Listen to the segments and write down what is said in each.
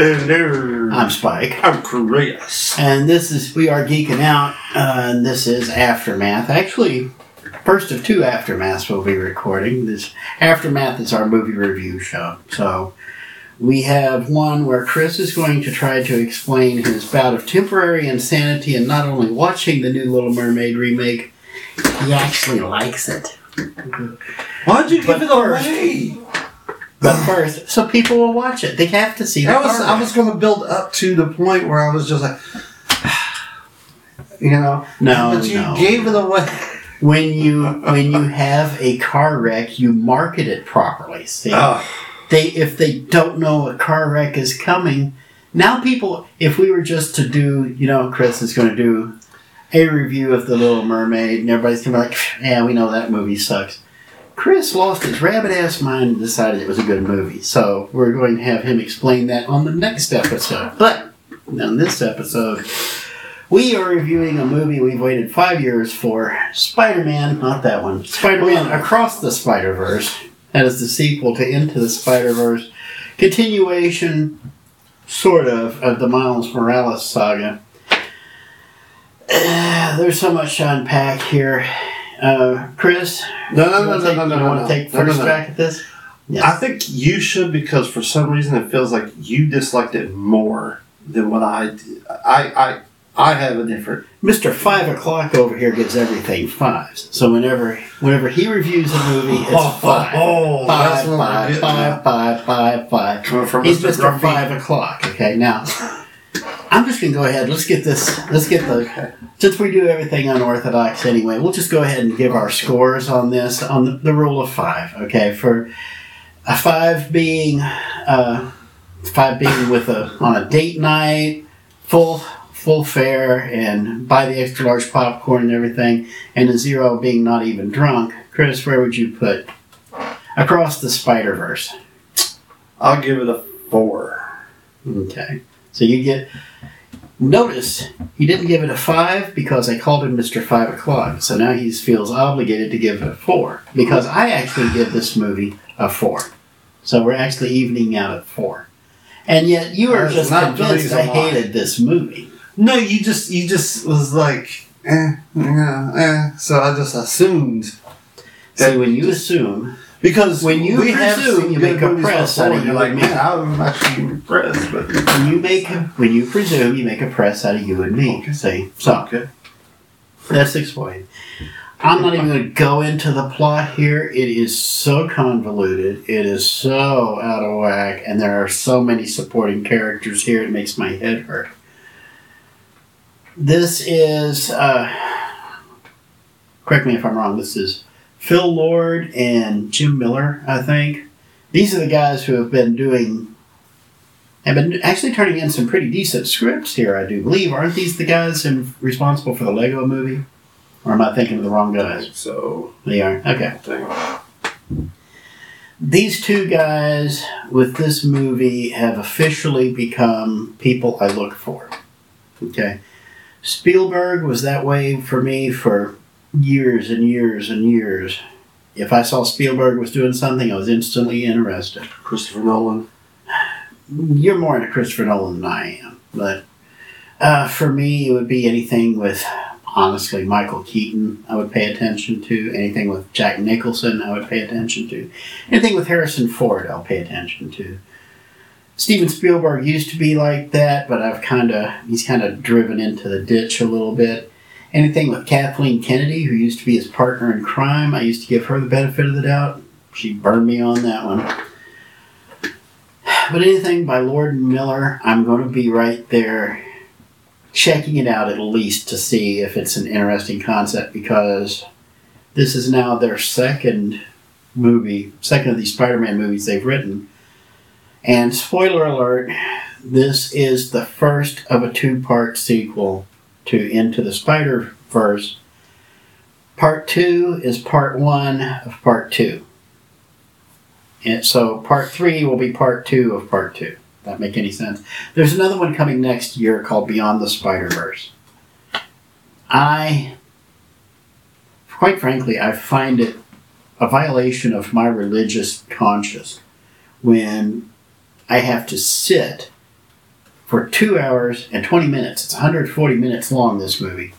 Hello, happy campers. Hello. I'm Spike, I'm Chris. and this is we are geeking out. Uh, and this is Aftermath. Actually, first of two Aftermaths we'll be recording. This Aftermath is our movie review show. So we have one where Chris is going to try to explain his bout of temporary insanity and not only watching the new Little Mermaid remake, he actually likes it. Why'd you But give it first- away? But first, so people will watch it. They have to see. the I was I was going to build up to the point where I was just like, you know. No, but you no. gave it away. when you when you have a car wreck, you market it properly. See, Oh, they if they don't know a car wreck is coming, now people. If we were just to do, you know, Chris is going to do a review of the Little Mermaid, and everybody's going to be like, "Yeah, we know that movie sucks." Chris lost his rabbit ass mind and decided it was a good movie. So we're going to have him explain that on the next episode. But on this episode, we are reviewing a movie we've waited five years for Spider Man, not that one. Spider Man Across the Spider Verse. That is the sequel to Into the Spider Verse. Continuation, sort of, of the Miles Morales saga. there's so much to unpack here. Uh, Chris, no, no, no, no, take- no, no, no, want to take No, no, first no. crack at this? Yes. I think you should because for some reason it feels like you disliked it more than what I did. I, I, I have a different. Mr. Five O'Clock over here gives everything fives. So whenever whenever he reviews a movie, it's Oh, five. oh, Five, we're five, getting five, at. five, five, five. Coming from He's Mr. Mr. Five O'Clock. Okay, now I'm just gonna go ahead. Let's get this. Let's get the. Since we do everything unorthodox anyway, we'll just go ahead and give our scores on this on the, the rule of five. Okay, for a five being uh, five being with a on a date night, full full fare, and buy the extra large popcorn and everything, and a zero being not even drunk. Chris, where would you put across the Spider Verse? I'll give it a four. Okay. So you get. Notice he didn't give it a five because I called him Mr. Five O'Clock. So now he feels obligated to give it a four because I actually give this movie a four. So we're actually evening out at four. And yet you are just not convinced I hated this movie. No, you just you just was like, eh, yeah, eh. So I just assumed See, when you assume, because When you we have presume, seen you make a press out of you're like, and me. man, I'm actually impressed. But when you make when you presume, you make a press out of you and me. Okay. See, so okay, That's explained. I'm not even going to go into the plot here. It is so convoluted. It is so out of whack, and there are so many supporting characters here. It makes my head hurt. This is, uh, correct me if I'm wrong. This is Phil Lord and Jim Miller. I think these are the guys who have been doing. Have been actually turning in some pretty decent scripts here, I do believe. Aren't these the guys in, responsible for the Lego movie? Or am I thinking of the wrong guys? so They are. Okay. These two guys with this movie have officially become people I look for. Okay. Spielberg was that way for me for years and years and years. If I saw Spielberg was doing something, I was instantly interested. Christopher Nolan. You're more into Christopher Nolan than I am, but uh, for me, it would be anything with, honestly, Michael Keaton. I would pay attention to anything with Jack Nicholson. I would pay attention to anything with Harrison Ford. I'll pay attention to. Steven Spielberg used to be like that, but I've kind of he's kind of driven into the ditch a little bit. Anything with Kathleen Kennedy, who used to be his partner in crime, I used to give her the benefit of the doubt. She burned me on that one. But anything by Lord Miller, I'm going to be right there checking it out at least to see if it's an interesting concept because this is now their second movie, second of these Spider Man movies they've written. And spoiler alert, this is the first of a two part sequel to Into the Spider Verse. Part two is part one of part two. And so part three will be part two of part two. That make any sense? There's another one coming next year called Beyond the Spider Verse. I, quite frankly, I find it a violation of my religious conscience when I have to sit for two hours and 20 minutes. It's 140 minutes long, this movie.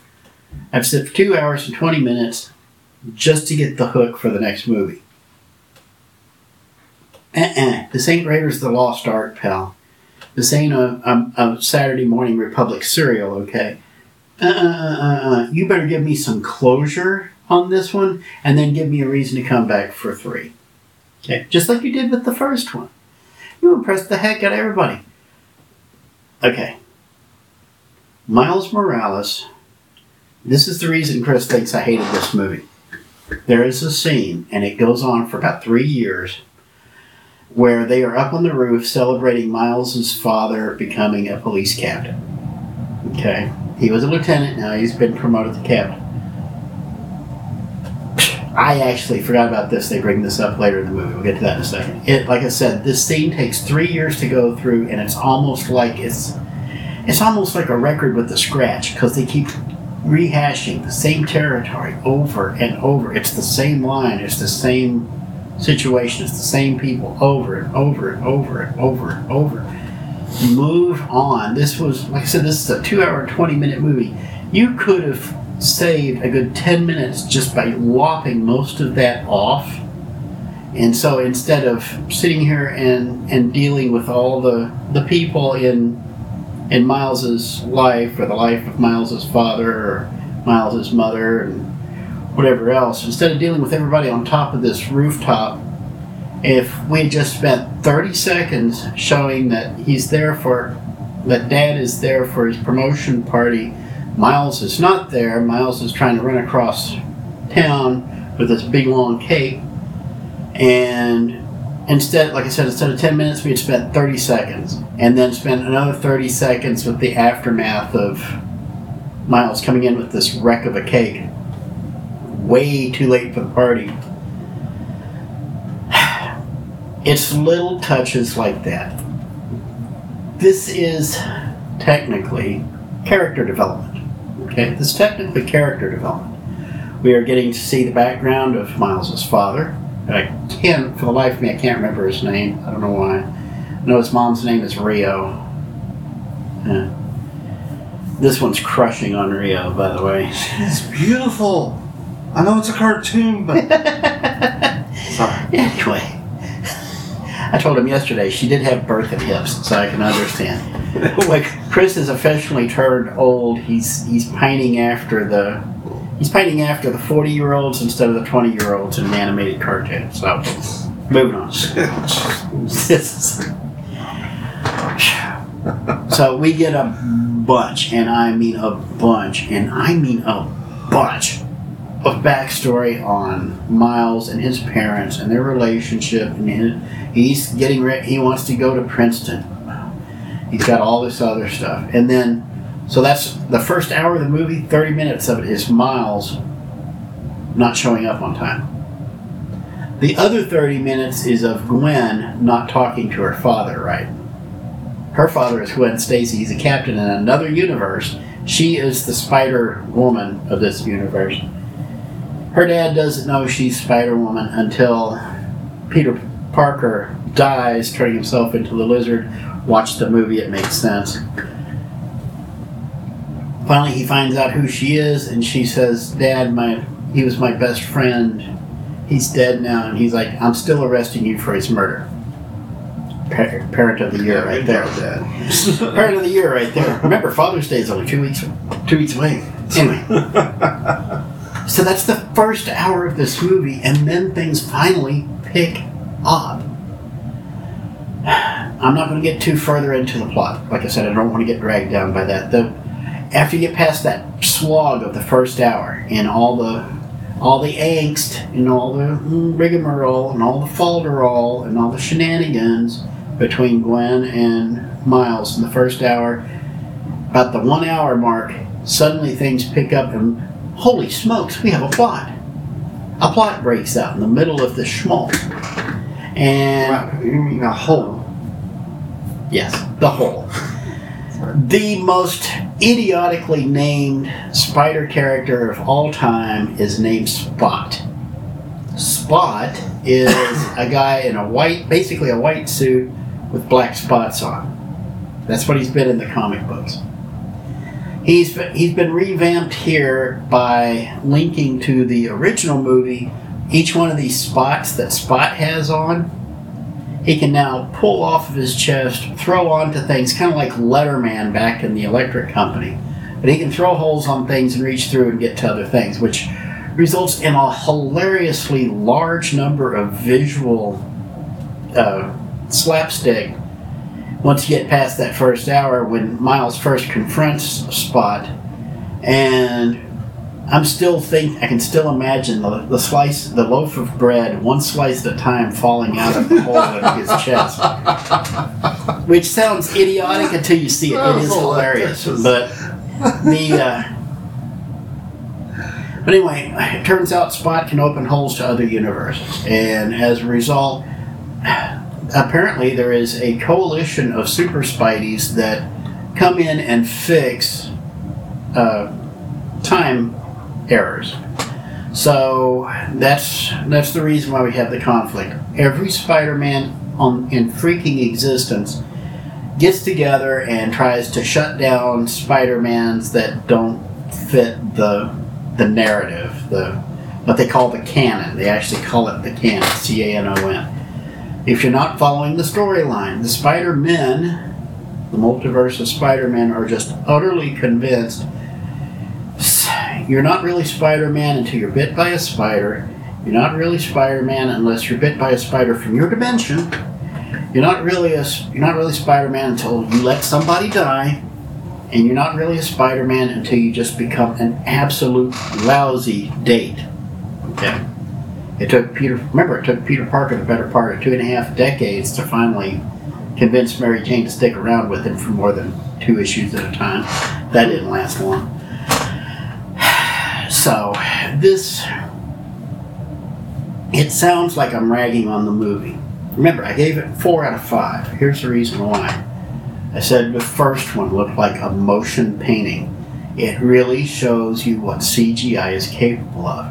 I have to sit for two hours and 20 minutes just to get the hook for the next movie. Uh-uh. This ain't Raiders of the Lost Ark, pal. This ain't a, a, a Saturday morning Republic serial, okay? Uh, uh, uh, uh, you better give me some closure on this one, and then give me a reason to come back for three. Okay, just like you did with the first one. You impressed the heck out of everybody. Okay. Miles Morales. This is the reason Chris thinks I hated this movie. There is a scene, and it goes on for about three years, where they are up on the roof celebrating Miles's father becoming a police captain. Okay. He was a lieutenant, now he's been promoted to captain. I actually forgot about this. They bring this up later in the movie. We'll get to that in a second. It, like I said, this scene takes three years to go through, and it's almost like it's, it's almost like a record with a scratch because they keep rehashing the same territory over and over. It's the same line. It's the same situation. It's the same people over and over and over and over and over. Move on. This was, like I said, this is a two-hour, twenty-minute movie. You could have saved a good 10 minutes just by lopping most of that off. And so instead of sitting here and, and dealing with all the, the people in in Miles's life or the life of Miles's father or Miles's mother and whatever else, instead of dealing with everybody on top of this rooftop, if we just spent 30 seconds showing that he's there for that dad is there for his promotion party Miles is not there. Miles is trying to run across town with this big long cape. And instead, like I said, instead of 10 minutes, we had spent 30 seconds. And then spent another 30 seconds with the aftermath of Miles coming in with this wreck of a cake. Way too late for the party. It's little touches like that. This is technically character development. Okay, this is technically character development. We are getting to see the background of Miles's father. I can't, for the life of me, I can't remember his name. I don't know why. I know his mom's name is Rio. Yeah. This one's crushing on Rio, by the way. It's beautiful. I know it's a cartoon, but sorry. Anyway, I told him yesterday she did have birth and hips, so I can understand. like Chris is officially turned old. He's he's pining after the he's pining after the forty year olds instead of the twenty year olds in an animated cartoon. So moving on. so we get a bunch, and I mean a bunch, and I mean a bunch of backstory on Miles and his parents and their relationship, and he's getting ready. He wants to go to Princeton He's got all this other stuff. And then, so that's the first hour of the movie, 30 minutes of it is Miles not showing up on time. The other 30 minutes is of Gwen not talking to her father, right? Her father is Gwen Stacy. He's a captain in another universe. She is the Spider Woman of this universe. Her dad doesn't know she's Spider Woman until Peter Parker dies, turning himself into the lizard, watched the movie, it makes sense. Finally, he finds out who she is, and she says, "Dad, my he was my best friend. He's dead now." And he's like, "I'm still arresting you for his murder." Pa- parent of the year, right there. parent of the year, right there. Remember, Father's Day is only two weeks two weeks away. Anyway, so that's the first hour of this movie, and then things finally pick up. I'm not going to get too further into the plot. Like I said, I don't want to get dragged down by that. The after you get past that slog of the first hour and all the all the angst and all the rigmarole and all the falderall and all the shenanigans between Gwen and Miles in the first hour, about the one hour mark, suddenly things pick up and holy smokes, we have a plot. A plot breaks out in the middle of the schmaltz. And you mean a hole? Yes, the whole. The most idiotically named spider character of all time is named Spot. Spot is a guy in a white, basically a white suit with black spots on. That's what he's been in the comic books. He's been, he's been revamped here by linking to the original movie each one of these spots that Spot has on. He can now pull off of his chest, throw onto things, kind of like Letterman back in the electric company. But he can throw holes on things and reach through and get to other things, which results in a hilariously large number of visual uh, slapstick once you get past that first hour when Miles first confronts Spot. And I'm still think I can still imagine the, the slice, the loaf of bread, one slice at a time, falling out of the hole in his chest, which sounds idiotic until you see it. It is hilarious, but the. Uh, but anyway, it turns out Spot can open holes to other universes, and as a result, apparently there is a coalition of super Spideys that come in and fix uh, time errors. So that's that's the reason why we have the conflict. Every Spider-Man on in freaking existence gets together and tries to shut down Spider-Mans that don't fit the the narrative, the what they call the canon. They actually call it the canon, C A N O N. If you're not following the storyline, the Spider-Men, the multiverse of Spider-Man, are just utterly convinced you're not really Spider-Man until you're bit by a spider. You're not really Spider-Man unless you're bit by a spider from your dimension. You're not really a you're not really Spider-Man until you let somebody die, and you're not really a Spider-Man until you just become an absolute lousy date. Okay. It took Peter. Remember, it took Peter Parker the better part of two and a half decades to finally convince Mary Jane to stick around with him for more than two issues at a time. That didn't last long. So, this. It sounds like I'm ragging on the movie. Remember, I gave it 4 out of 5. Here's the reason why. I said the first one looked like a motion painting. It really shows you what CGI is capable of.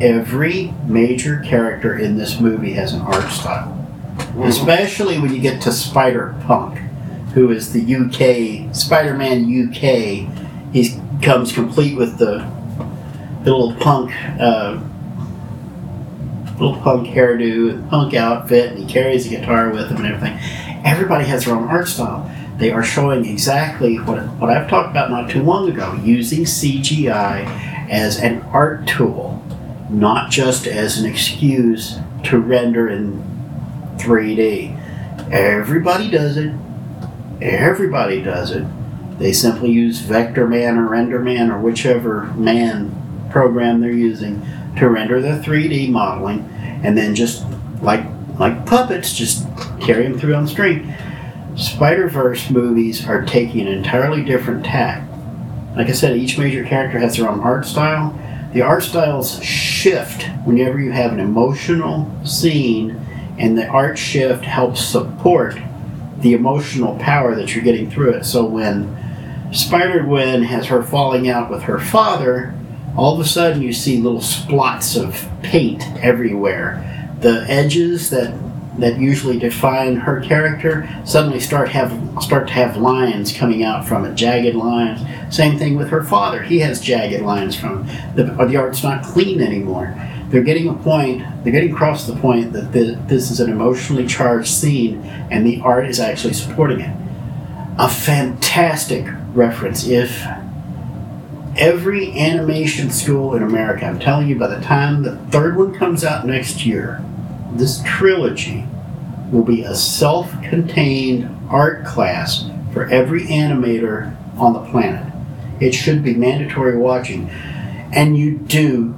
Every major character in this movie has an art style. Mm-hmm. Especially when you get to Spider Punk, who is the UK, Spider Man UK. He comes complete with the little punk, uh, little punk hairdo, punk outfit, and he carries a guitar with him and everything. Everybody has their own art style. They are showing exactly what what I've talked about not too long ago, using CGI as an art tool, not just as an excuse to render in 3D. Everybody does it. Everybody does it. They simply use Vector Man or Render Man or whichever man program they're using to render the 3D modeling, and then just like like puppets, just carry them through on the screen. Spider Verse movies are taking an entirely different tack. Like I said, each major character has their own art style. The art styles shift whenever you have an emotional scene, and the art shift helps support the emotional power that you're getting through it. So when Spider Gwen has her falling out with her father, all of a sudden you see little splots of paint everywhere. The edges that that usually define her character suddenly start have start to have lines coming out from it, jagged lines. Same thing with her father; he has jagged lines from the the art's not clean anymore. They're getting a point. They're getting across the point that the, this is an emotionally charged scene, and the art is actually supporting it. A fantastic reference. If every animation school in America. I'm telling you, by the time the third one comes out next year, this trilogy will be a self contained art class for every animator on the planet. It should be mandatory watching. And you do.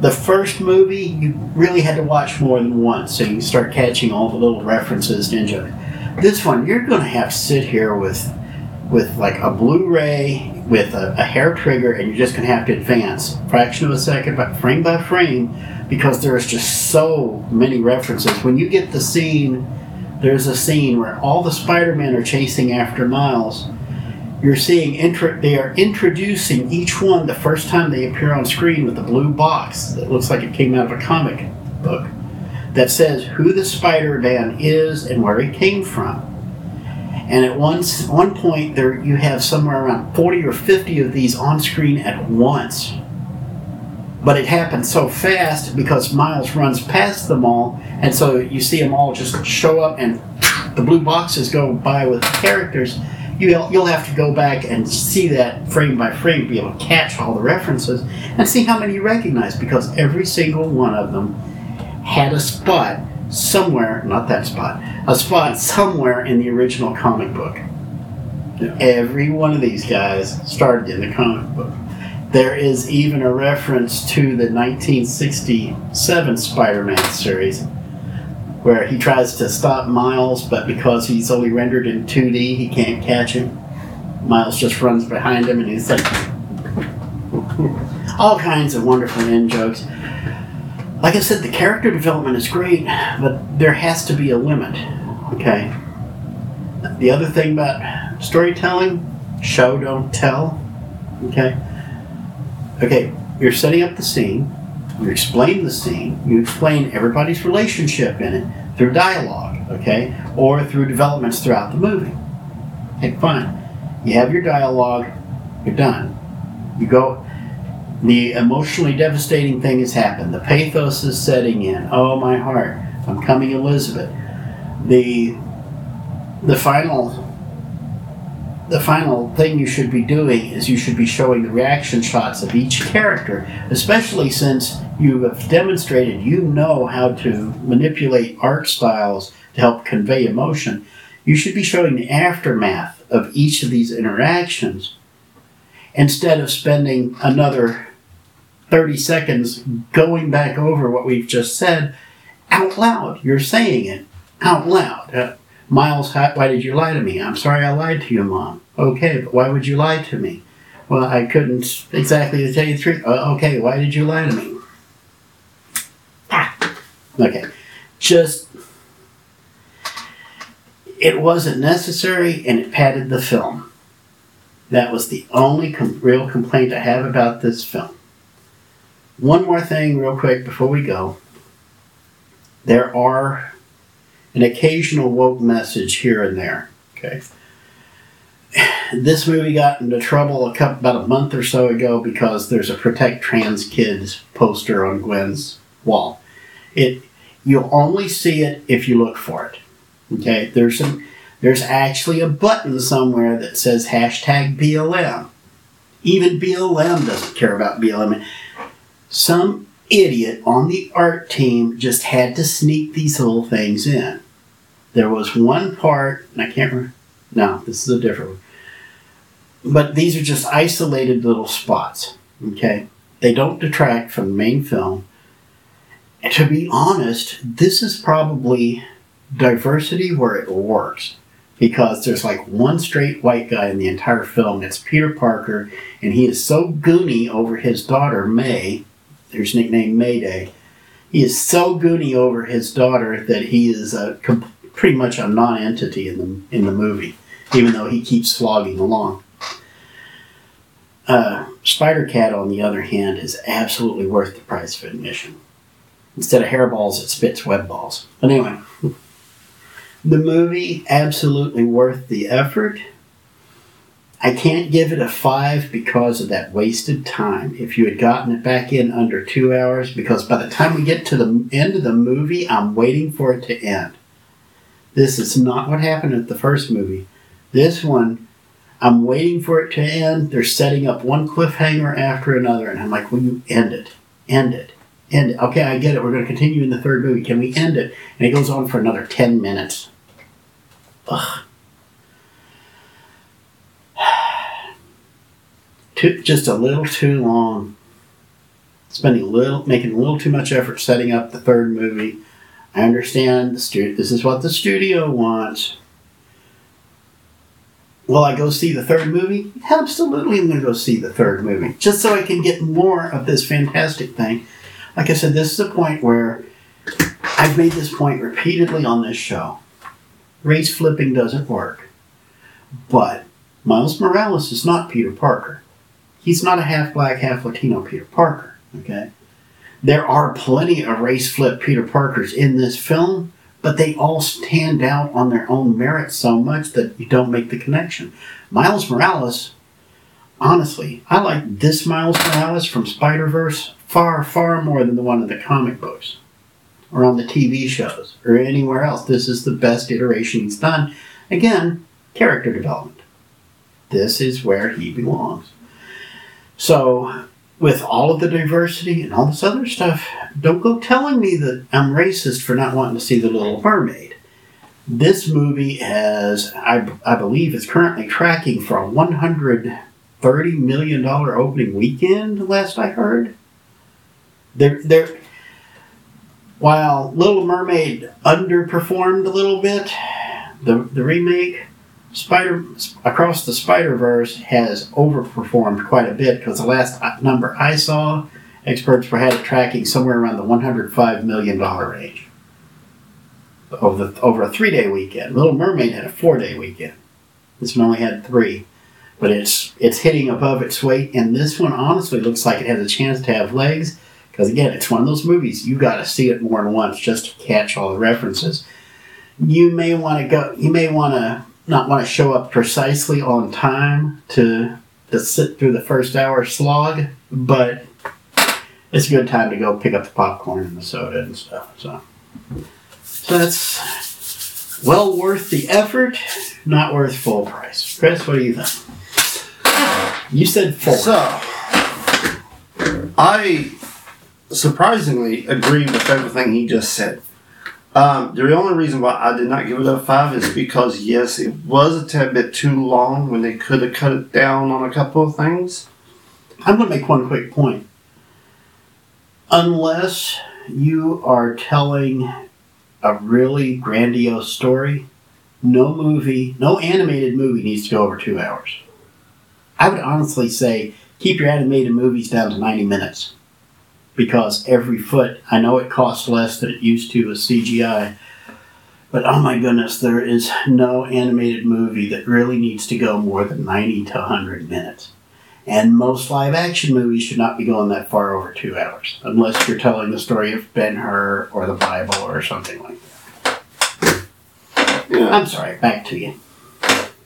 The first movie, you really had to watch more than once so you start catching all the little references enjoy. This one, you're going to have to sit here with with like a Blu-ray with a, a, hair trigger, and you're just going to have to advance fraction of a second, by, frame by frame, because there's just so many references. When you get the scene, there's a scene where all the Spider-Men are chasing after Miles. You're seeing intro, they are introducing each one the first time they appear on screen with a blue box that looks like it came out of a comic book. that says who the Spider Man is and where he came from. And at one, one point, there you have somewhere around 40 or 50 of these on screen at once. But it happens so fast because Miles runs past them all, and so you see them all just show up, and the blue boxes go by with characters. You'll, you'll have to go back and see that frame by frame, be able to catch all the references, and see how many you recognize because every single one of them had a spot somewhere, not that spot, a spot somewhere in the original comic book. Yeah. Every one of these guys started in the comic book. There is even a reference to the 1967 Spider Man series where he tries to stop Miles, but because he's only rendered in 2D, he can't catch him. Miles just runs behind him and he's like. All kinds of wonderful in jokes. Like I said, the character development is great, but there has to be a limit. Okay? The other thing about storytelling show, don't tell. Okay? Okay, you're setting up the scene, you explain the scene, you explain everybody's relationship in it through dialogue, okay? Or through developments throughout the movie. Okay, fine. You have your dialogue, you're done. You go, the emotionally devastating thing has happened. The pathos is setting in. Oh, my heart. I'm coming, Elizabeth. The the final the final thing you should be doing is you should be showing the reaction shots of each character, especially since you have demonstrated you know how to manipulate art styles to help convey emotion. You should be showing the aftermath of each of these interactions instead of spending another 30 seconds going back over what we've just said out loud. You're saying it out loud. Uh, Miles, why did you lie to me? I'm sorry I lied to you, Mom. Okay, but why would you lie to me? Well, I couldn't exactly tell you the truth. Uh, okay, why did you lie to me? Ah. Okay, just it wasn't necessary and it padded the film. That was the only com- real complaint I have about this film. One more thing, real quick, before we go. There are an occasional woke message here and there. Okay. This movie got into trouble a couple, about a month or so ago because there's a protect trans kids poster on Gwen's wall. It you'll only see it if you look for it. Okay, there's some there's actually a button somewhere that says hashtag BLM. Even BLM doesn't care about BLM. Some idiot on the art team just had to sneak these little things in. There was one part, and I can't remember. No, this is a different one. But these are just isolated little spots. Okay? They don't detract from the main film. And to be honest, this is probably diversity where it works. Because there's like one straight white guy in the entire film. It's Peter Parker, and he is so goony over his daughter, May. There's nickname Mayday. He is so goony over his daughter that he is a pretty much a non-entity in the in the movie, even though he keeps flogging along. Uh, Spider Cat, on the other hand, is absolutely worth the price of admission. Instead of hairballs, it spits web balls. But anyway, the movie absolutely worth the effort. I can't give it a five because of that wasted time. If you had gotten it back in under two hours, because by the time we get to the end of the movie, I'm waiting for it to end. This is not what happened at the first movie. This one, I'm waiting for it to end. They're setting up one cliffhanger after another, and I'm like, will you end it? End it. End it. Okay, I get it. We're going to continue in the third movie. Can we end it? And it goes on for another 10 minutes. Ugh. Too, just a little too long. Spending a little, making a little too much effort setting up the third movie. I understand the stu- This is what the studio wants. Will I go see the third movie? Absolutely, I'm going to go see the third movie just so I can get more of this fantastic thing. Like I said, this is a point where I've made this point repeatedly on this show. Race flipping doesn't work, but Miles Morales is not Peter Parker. He's not a half black, half Latino Peter Parker. Okay, There are plenty of race flip Peter Parkers in this film, but they all stand out on their own merit so much that you don't make the connection. Miles Morales, honestly, I like this Miles Morales from Spider Verse far, far more than the one in the comic books or on the TV shows or anywhere else. This is the best iteration he's done. Again, character development. This is where he belongs. So, with all of the diversity and all this other stuff, don't go telling me that I'm racist for not wanting to see The Little Mermaid. This movie has, I, I believe, is currently tracking for a $130 million opening weekend, last I heard. They're, they're, while Little Mermaid underperformed a little bit, the, the remake, Spider Across the Spider Verse has overperformed quite a bit because the last uh, number I saw, experts were had it tracking somewhere around the 105 million dollar range over the, over a three day weekend. Little Mermaid had a four day weekend. This one only had three, but it's it's hitting above its weight, and this one honestly looks like it has a chance to have legs because again, it's one of those movies you got to see it more than once just to catch all the references. You may want to go. You may want to not want to show up precisely on time to to sit through the first hour slog, but it's a good time to go pick up the popcorn and the soda and stuff. So, so that's well worth the effort, not worth full price. Chris, what do you think? You said four. So, I surprisingly agree with everything he just said. Um, the only reason why I did not give it a five is because yes, it was a tad bit too long when they could have cut it down on a couple of things. I'm going to make one quick point. Unless you are telling a really grandiose story, no movie, no animated movie needs to go over two hours. I would honestly say keep your animated movies down to 90 minutes because every foot, I know it costs less than it used to with CGI, but oh my goodness, there is no animated movie that really needs to go more than 90 to 100 minutes. And most live action movies should not be going that far over two hours, unless you're telling the story of Ben Hur or the Bible or something like that. Yeah. I'm sorry, back to you.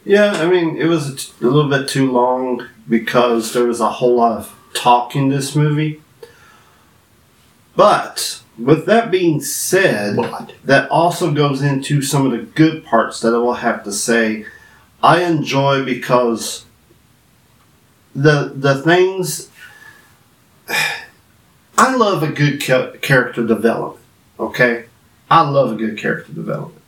Yeah, I mean, it was a little bit too long because there was a whole lot of talk in this movie. But with that being said, that also goes into some of the good parts that I will have to say I enjoy because the the things I love a good character development. Okay, I love a good character development.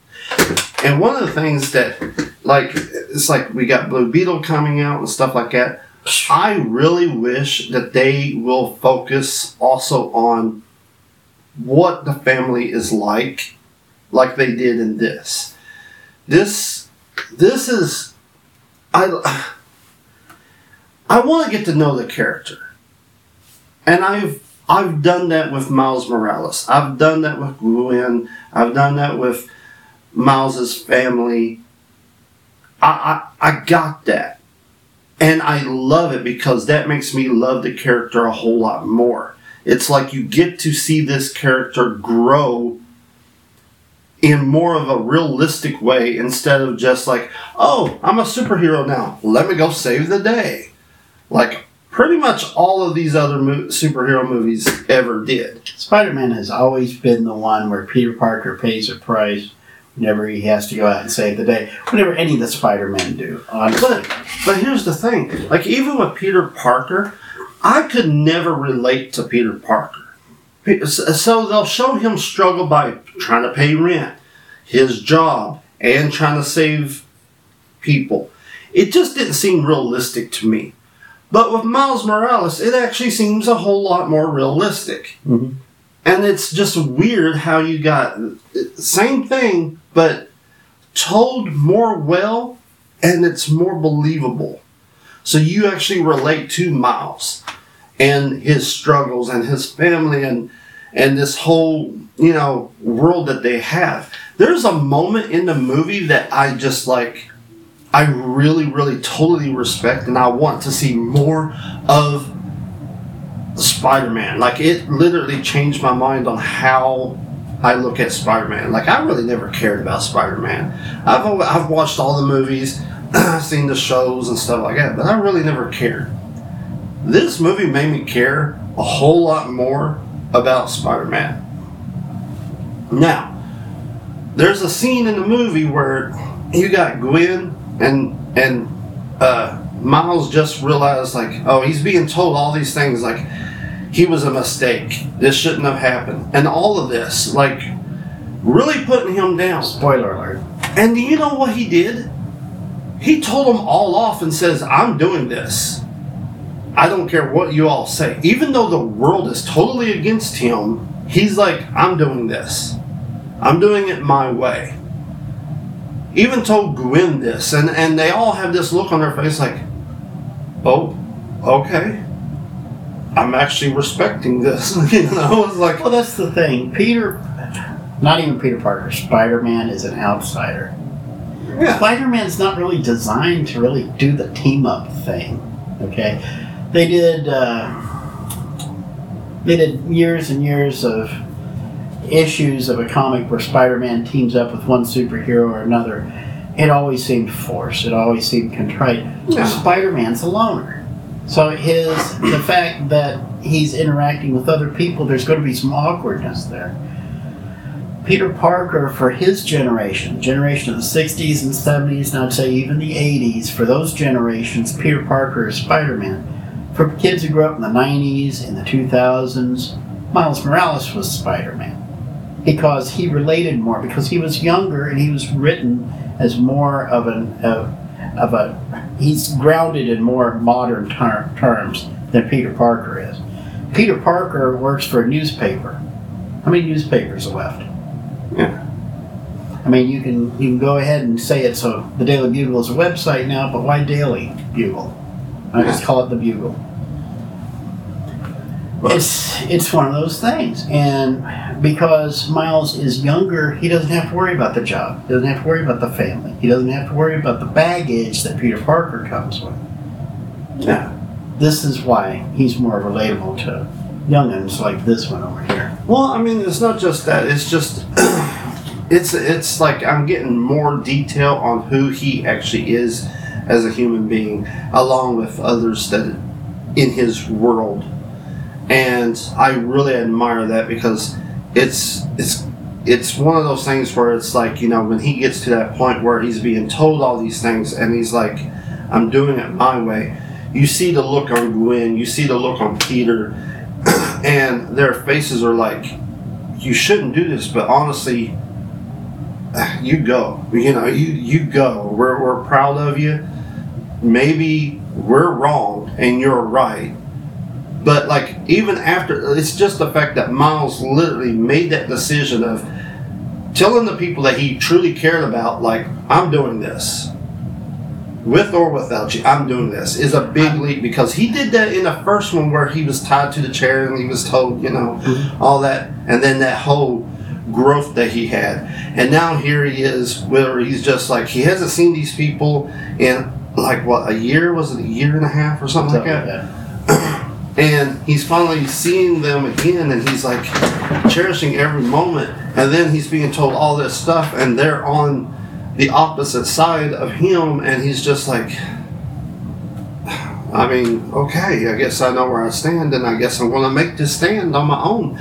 And one of the things that, like, it's like we got Blue Beetle coming out and stuff like that. I really wish that they will focus also on what the family is like, like they did in this. This, this is, I, I want to get to know the character, and I've I've done that with Miles Morales. I've done that with Gwen. I've done that with Miles's family. I, I I got that, and I love it because that makes me love the character a whole lot more. It's like you get to see this character grow in more of a realistic way instead of just like, oh, I'm a superhero now. Let me go save the day. Like pretty much all of these other mo- superhero movies ever did. Spider Man has always been the one where Peter Parker pays a price whenever he has to go out and save the day. Whenever any of the Spider Men do, honestly. But but here's the thing. Like even with Peter Parker, I could never relate to Peter Parker. So they'll show him struggle by trying to pay rent, his job, and trying to save people. It just didn't seem realistic to me. But with Miles Morales, it actually seems a whole lot more realistic. Mhm. And it's just weird how you got same thing, but told more well, and it's more believable. So you actually relate to Miles and his struggles and his family and and this whole you know world that they have. There's a moment in the movie that I just like I really really totally respect and I want to see more of Spider Man. Like it literally changed my mind on how I look at Spider Man. Like I really never cared about Spider Man. I've I've watched all the movies, seen the shows and stuff like that, but I really never cared. This movie made me care a whole lot more about Spider Man. Now, there's a scene in the movie where you got Gwen and and uh, Miles just realized like, oh, he's being told all these things like he was a mistake. This shouldn't have happened, and all of this like really putting him down. Spoiler alert. And do you know what he did? He told them all off and says, I'm doing this. I don't care what you all say. Even though the world is totally against him, he's like, I'm doing this. I'm doing it my way. Even told Gwen this, and, and they all have this look on their face like, oh, okay. I'm actually respecting this. you know, it's like, Well, that's the thing. Peter, not even Peter Parker, Spider Man is an outsider. Yeah. Spider Man's not really designed to really do the team up thing. Okay? They did, uh, they did years and years of issues of a comic where Spider Man teams up with one superhero or another. It always seemed forced, it always seemed contrite. Yeah. Spider Man's a loner. So his the fact that he's interacting with other people, there's going to be some awkwardness there. Peter Parker, for his generation, generation of the 60s and 70s, and I'd say even the 80s, for those generations, Peter Parker is Spider Man. For kids who grew up in the 90s, in the 2000s, Miles Morales was Spider Man. Because he related more, because he was younger and he was written as more of an of, of a he's grounded in more modern ter- terms than Peter Parker is. Peter Parker works for a newspaper. How many newspapers are left? Yeah. I mean, you can you can go ahead and say it's a the Daily Bugle is a website now, but why Daily Bugle? I just call it the Bugle. It's it's one of those things, and because Miles is younger, he doesn't have to worry about the job. He doesn't have to worry about the family. He doesn't have to worry about the baggage that Peter Parker comes with. Yeah. This is why he's more relatable to youngins like this one over here. Well, I mean, it's not just that. It's just it's it's like I'm getting more detail on who he actually is as a human being, along with others that in his world, and I really admire that because it's it's it's one of those things where it's like you know when he gets to that point where he's being told all these things and he's like, I'm doing it my way. You see the look on Gwen, you see the look on Peter, and their faces are like, you shouldn't do this, but honestly, you go. You know, you you go. We're we're proud of you. Maybe we're wrong and you're right. But like even after it's just the fact that Miles literally made that decision of telling the people that he truly cared about, like, I'm doing this. With or without you, I'm doing this is a big leap because he did that in the first one where he was tied to the chair and he was told, you know, mm-hmm. all that, and then that whole growth that he had. And now here he is, where he's just like, he hasn't seen these people in like what, a year? Was it a year and a half or something like that? and he's finally seeing them again and he's like cherishing every moment and then he's being told all this stuff and they're on the opposite side of him and he's just like i mean okay i guess i know where i stand and i guess i'm going to make this stand on my own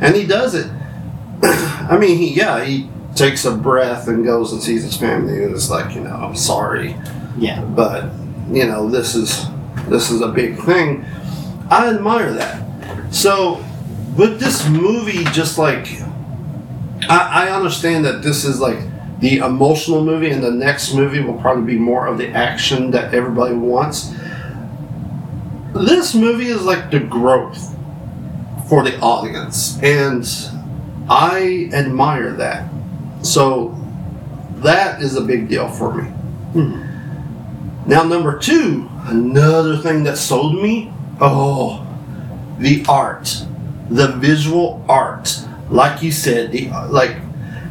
and he does it i mean he yeah he takes a breath and goes and sees his family. And it's like you know i'm sorry. Yeah. but you know this is this is a big thing. I admire that. So with this movie just like i, I understand that this is like the emotional movie and the next movie will probably be more of the action that everybody wants. This movie is like the growth for the audience. And i admire that. So that is a big deal for me. Hmm. Now, number two, another thing that sold me oh, the art, the visual art. Like you said, the like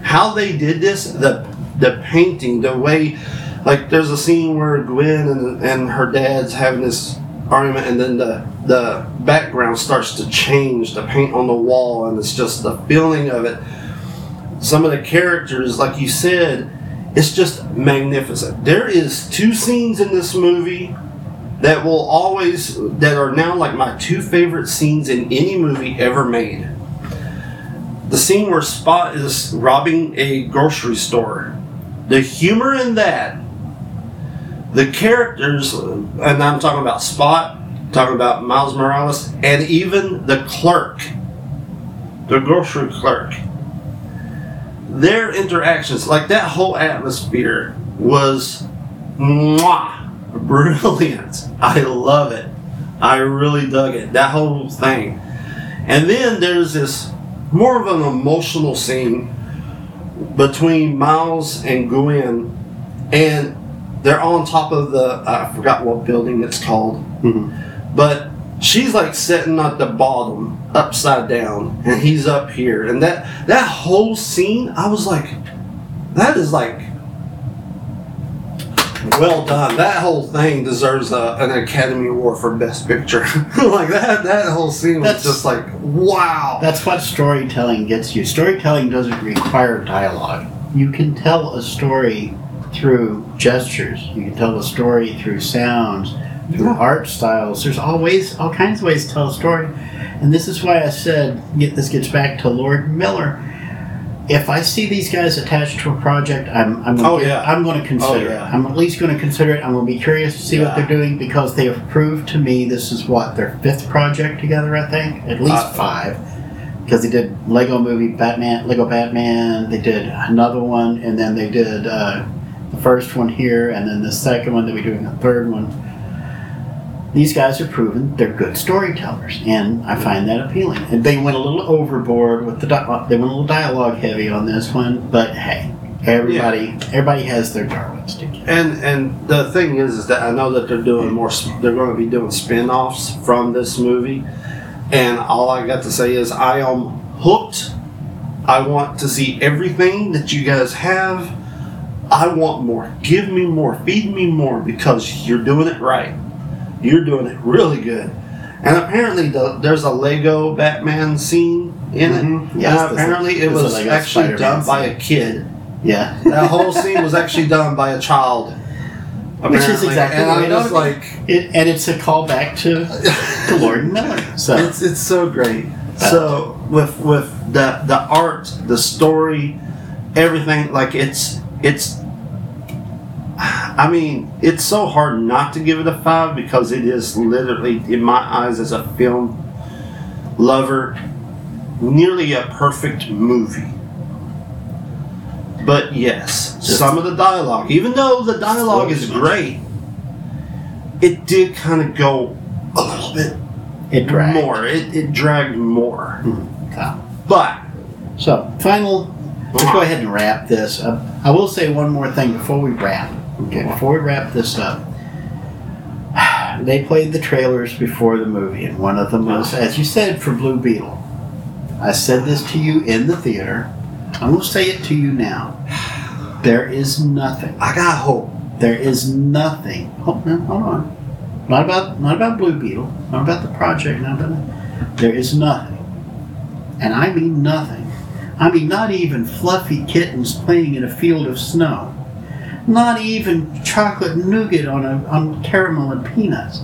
how they did this, the the painting, the way, like there's a scene where Gwen and, and her dad's having this argument, and then the the background starts to change, the paint on the wall, and it's just the feeling of it. Some of the characters, like you said, it's just magnificent. There is two scenes in this movie that will always that are now like my two favorite scenes in any movie ever made. The scene where Spot is robbing a grocery store. The humor in that, the characters, and I'm talking about Spot, talking about Miles Morales, and even the clerk, the grocery clerk. Their interactions, like that whole atmosphere, was mwah, brilliant. I love it. I really dug it. That whole thing. And then there's this more of an emotional scene between Miles and Gwen, and they're on top of the I forgot what building it's called, mm-hmm. but she's like sitting at the bottom, upside down, and he's up here, and that that whole scene, I was like, that is like. Well done. That whole thing deserves a, an Academy Award for Best Picture. like that, that whole scene was That's- just like, wow. That's what storytelling gets you. Storytelling doesn't require dialogue. You can tell a story through gestures. You can tell a story through sounds, through Yeah. art styles. There's always all kinds of ways to tell a story. And this is why I said get this gets back to Lord Miller. If I see these guys attached to a project, I'm I'm gonna, Oh, yeah. I'm going to consider yeah. it. I'm at least going to consider it. I'm going to be curious to see what they're doing because they have proved to me this is what their fifth project together. I think at least Uh, five because they did Lego movie Batman, Lego Batman. They did another one, and then they did uh, first one here, and then the second one. They'll be doing the third one. These guys are proven they're good storytellers, and I find that appealing. And they went a little overboard with the di- they went a little dialogue heavy on this one, but hey, everybody everybody has their to get. And and the thing is, is that I know that they're doing more. They're going to be doing spin-offs from this movie, and all I got to say is I am hooked. I want to see everything that you guys have. I want more. Give me more. Feed me more because you're doing it right. You're doing it really good. And apparently, the, there's a Lego Batman scene in it. Mhm. There's a- apparently, it was actually Spider-Man done by a kid. Yeah, That whole scene was actually done by a child. Which is exactly and the way I'm it just ought to be. like, it, and it's a callback to to Lord Miller. So it's it's so great. So with with the the art, the story, everything, like it's it's. I mean, it's so hard not to give it a five because it is literally, in my eyes, as a film lover, nearly a perfect movie. But yes, some of the dialogue, even though the dialogue is great, it did kind of go a little bit it dragged. more. It, it dragged more. Hmm. So, But so final. Let's go ahead and wrap this. up. I will say one more thing before we wrap. Okay, before we wrap this up. They played the trailers before the movie, and one of them was, as you said, for Blue Beetle. I said this to you in the theater. I'm going to say it to you now. There is nothing I got hope. There is nothing. Hold, no, hold on. Not about not about Blue Beetle. Not about the project. Not about. There is nothing, and I mean nothing. I mean not even fluffy kittens playing in a field of snow. Not even chocolate nougat on a on caramel and peanuts.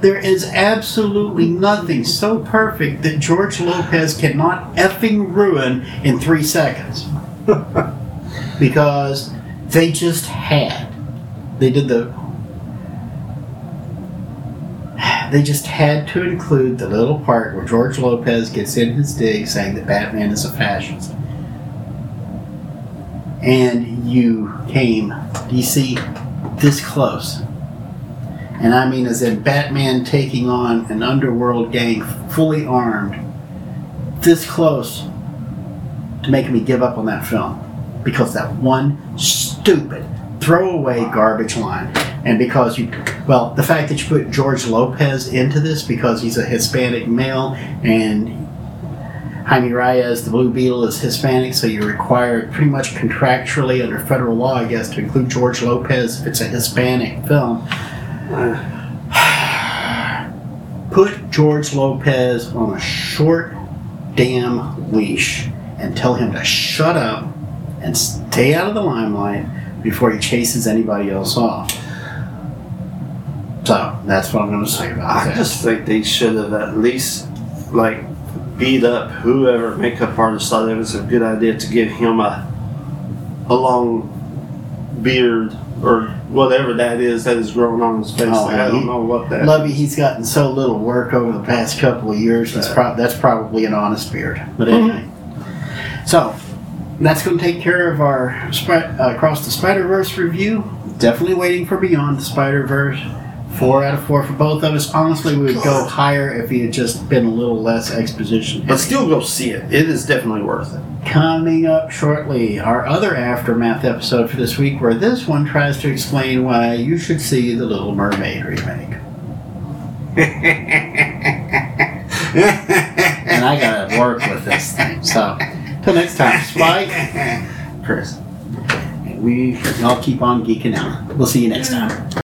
There is absolutely nothing so perfect that George Lopez cannot effing ruin in three seconds. because they just had. They did the. They just had to include the little part where George Lopez gets in his dig saying that Batman is a fascist. And you came, DC, this close. And I mean, as in Batman taking on an underworld gang fully armed, this close to making me give up on that film because that one stupid throwaway garbage line and because you well the fact that you put george lopez into this because he's a hispanic male and jaime reyes the blue beetle is hispanic so you're required pretty much contractually under federal law i guess to include george lopez if it's a hispanic film put George Lopez on a short damn leash and tell him to shut up and stay out of the limelight before he chases anybody else off. That's what I'm going to say about I that. just think they should have at least like beat up whoever makeup artist thought it was a good idea to give him a a long beard or whatever that is that is growing on his face. Oh, Like, I don't know what that. Lovey, he's gotten so little work over the past couple of years. It's prob- that's probably an honest beard. But anyway, so that's going to take care of our uh, Across the Spider Verse review. Definitely waiting for Beyond the Spider Verse. Four out of four for both of us. Honestly, we would go higher if he had just been a little less exposition. but still, go see it. It is definitely worth it. Coming up shortly, our other Aftermath episode for this week, where this one tries to explain why you should see the Little Mermaid remake. and I gotta work with this thing. So, till next time, Spike, Chris, and we all keep on geeking out. We'll see you next time.